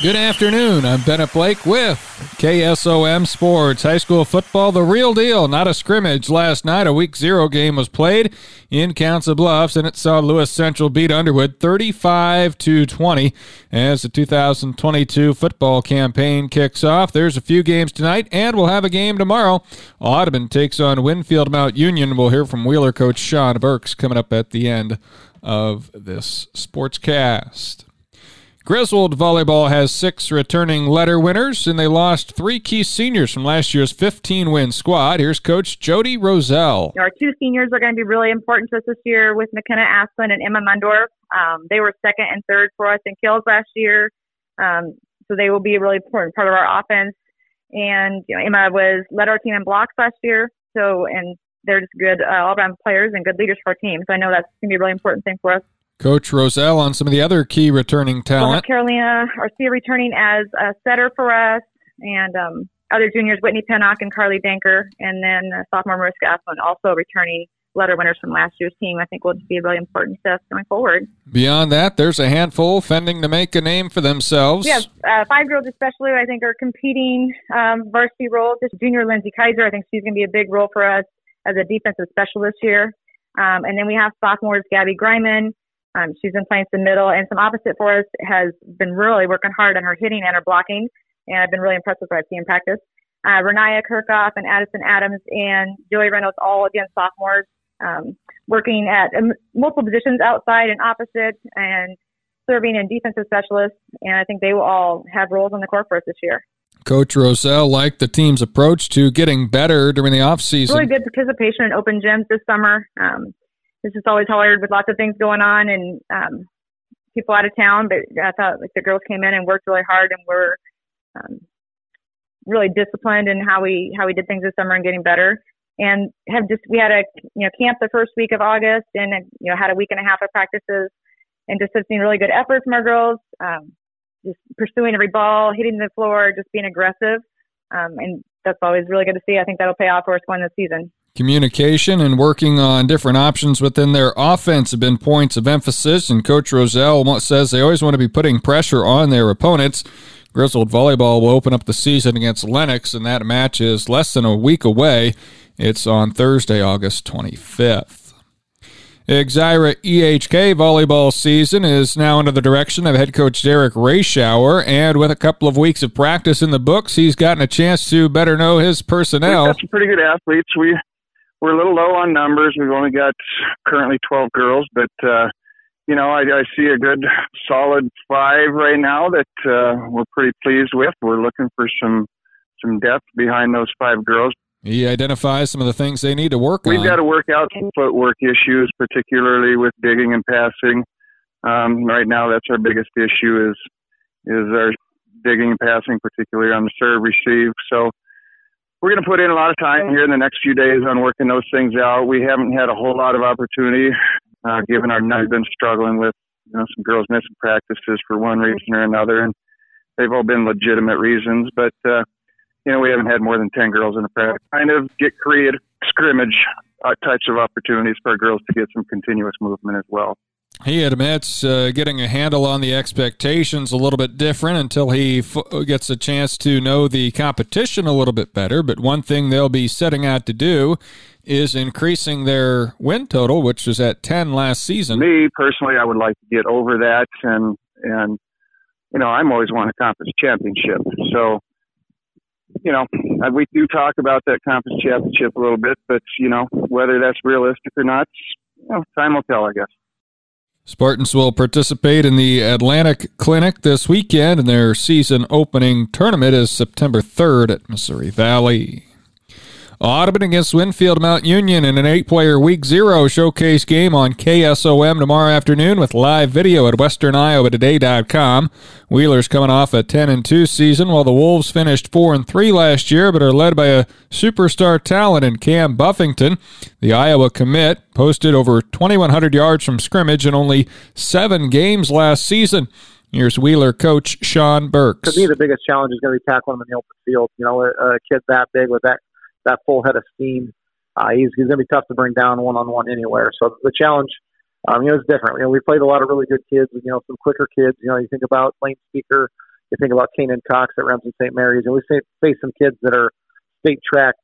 Good afternoon. I'm Bennett Blake with KSOM Sports. High school football, the real deal, not a scrimmage. Last night, a week zero game was played in Council Bluffs, and it saw Lewis Central beat Underwood 35 to 20 as the 2022 football campaign kicks off. There's a few games tonight, and we'll have a game tomorrow. Audubon takes on Winfield Mount Union. We'll hear from Wheeler coach Sean Burks coming up at the end of this sportscast. Griswold Volleyball has six returning letter winners, and they lost three key seniors from last year's 15 win squad. Here's Coach Jody Roselle. Our two seniors are going to be really important to us this year with McKenna Asplin and Emma Mundorf. Um, they were second and third for us in kills last year, um, so they will be a really important part of our offense. And you know, Emma was led our team in blocks last year, so and they're just good uh, all-around players and good leaders for our team. So I know that's going to be a really important thing for us. Coach Roselle on some of the other key returning talent. North Carolina Arcia returning as a setter for us, and um, other juniors Whitney Pennock and Carly Danker, and then uh, sophomore Mariska Asplin also returning letter winners from last year's team. I think will be really important stuff going forward. Beyond that, there's a handful fending to make a name for themselves. Yes, uh, five girls especially, I think, are competing um, varsity roles. This junior Lindsay Kaiser, I think she's going to be a big role for us as a defensive specialist here. Um, and then we have sophomores Gabby Greiman, um, she's been playing some middle and some opposite for us. Has been really working hard on her hitting and her blocking, and I've been really impressed with what I've seen in practice. Uh, Renaya Kirchhoff and Addison Adams and Joey Reynolds, all again sophomores, um, working at um, multiple positions outside and opposite, and serving in defensive specialists. And I think they will all have roles on the court for us this year. Coach Roselle liked the team's approach to getting better during the offseason. Really good participation in open gyms this summer. Um, it's just always hard with lots of things going on and um, people out of town. But I thought like the girls came in and worked really hard and were um, really disciplined in how we how we did things this summer and getting better. And have just we had a you know camp the first week of August and you know had a week and a half of practices and just have seen really good effort from our girls. Um, just pursuing every ball, hitting the floor, just being aggressive. Um, and that's always really good to see. I think that'll pay off for us going this season. Communication and working on different options within their offense have been points of emphasis, and Coach Roselle says they always want to be putting pressure on their opponents. Griswold Volleyball will open up the season against Lenox, and that match is less than a week away. It's on Thursday, August 25th. Exira EHK volleyball season is now under the direction of head coach Derek Rayshauer, and with a couple of weeks of practice in the books, he's gotten a chance to better know his personnel. We've got some pretty good athletes. We we're a little low on numbers. We've only got currently 12 girls, but uh, you know, I, I see a good solid five right now that uh, we're pretty pleased with. We're looking for some some depth behind those five girls. He identifies some of the things they need to work We've on. We've got to work out some footwork issues, particularly with digging and passing. Um, right now, that's our biggest issue is is our digging and passing, particularly on the serve receive. So we're going to put in a lot of time here in the next few days on working those things out. We haven't had a whole lot of opportunity, uh, given our we've been struggling with you know some girls missing practices for one reason or another, and they've all been legitimate reasons. But uh, you know we haven't had more than ten girls in a practice. Kind of get creative scrimmage uh, types of opportunities for girls to get some continuous movement as well. He admits uh, getting a handle on the expectations a little bit different until he f- gets a chance to know the competition a little bit better. But one thing they'll be setting out to do is increasing their win total, which was at 10 last season. Me personally, I would like to get over that. And, and you know, I'm always want a conference championship. So, you know, we do talk about that conference championship a little bit, but, you know, whether that's realistic or not, you know, time will tell, I guess. Spartans will participate in the Atlantic Clinic this weekend, and their season opening tournament is September 3rd at Missouri Valley. Audubon against Winfield Mount Union in an eight player Week Zero showcase game on KSOM tomorrow afternoon with live video at WesternIowaToday.com. Wheeler's coming off a 10 and 2 season while the Wolves finished 4 and 3 last year but are led by a superstar talent in Cam Buffington. The Iowa commit posted over 2,100 yards from scrimmage in only seven games last season. Here's Wheeler coach Sean Burks. To me, the biggest challenge is going to be tackling in the open field. You know, a, a kid that big with that that full head of steam. Uh, he's he's going to be tough to bring down one on one anywhere. So the challenge, um, you know, is different. You know, we played a lot of really good kids. You know, some quicker kids. You know, you think about Lane Speaker. You think about Kanan Cox at Remsen St. Mary's, and we face some kids that are state track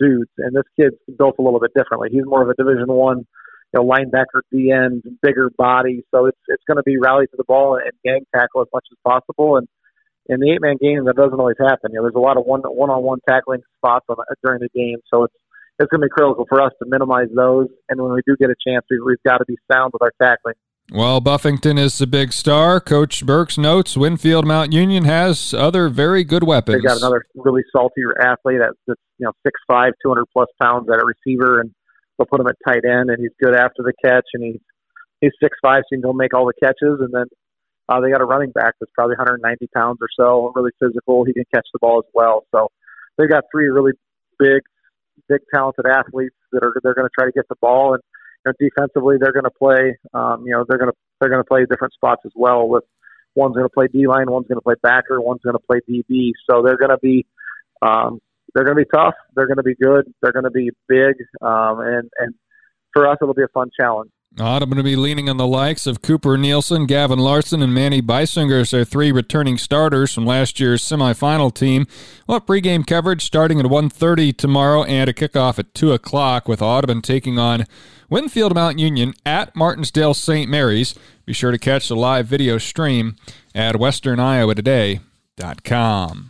dudes, and this kid's built a little bit differently. He's more of a Division One, you know, linebacker, D end, bigger body. So it's it's going to be rally to the ball and gang tackle as much as possible. And in the eight man game, that doesn't always happen. You know, there's a lot of one one on one tackling spots on, during the game, so it's it's going to be critical for us to minimize those. And when we do get a chance, we, we've got to be sound with our tackling. Well, Buffington is the big star. Coach Burks notes Winfield Mount Union has other very good weapons. They got another really saltier athlete that's just, you know six five, two hundred plus pounds at a receiver, and they'll put him at tight end, and he's good after the catch, and he's he's six five, so he can make all the catches, and then uh, they got a running back that's probably 190 pounds or so, really physical. He can catch the ball as well. So they've got three really big, big talented athletes that are they're going to try to get the ball and you know, defensively, they're going to play. Um, you know, they're going to they're going to play different spots as well. With one's going to play D line, one's going to play backer, one's going to play DB. So they're going to be um, they're going to be tough. They're going to be good. They're going to be big. Um, and and for us, it'll be a fun challenge. I'm going to be leaning on the likes of Cooper Nielsen, Gavin Larson, and Manny Beisinger as their three returning starters from last year's semifinal team. We'll have pregame coverage starting at 1.30 tomorrow and a kickoff at 2 o'clock with Audubon taking on Winfield Mount Union at Martensdale St. Mary's. Be sure to catch the live video stream at westerniowatoday.com.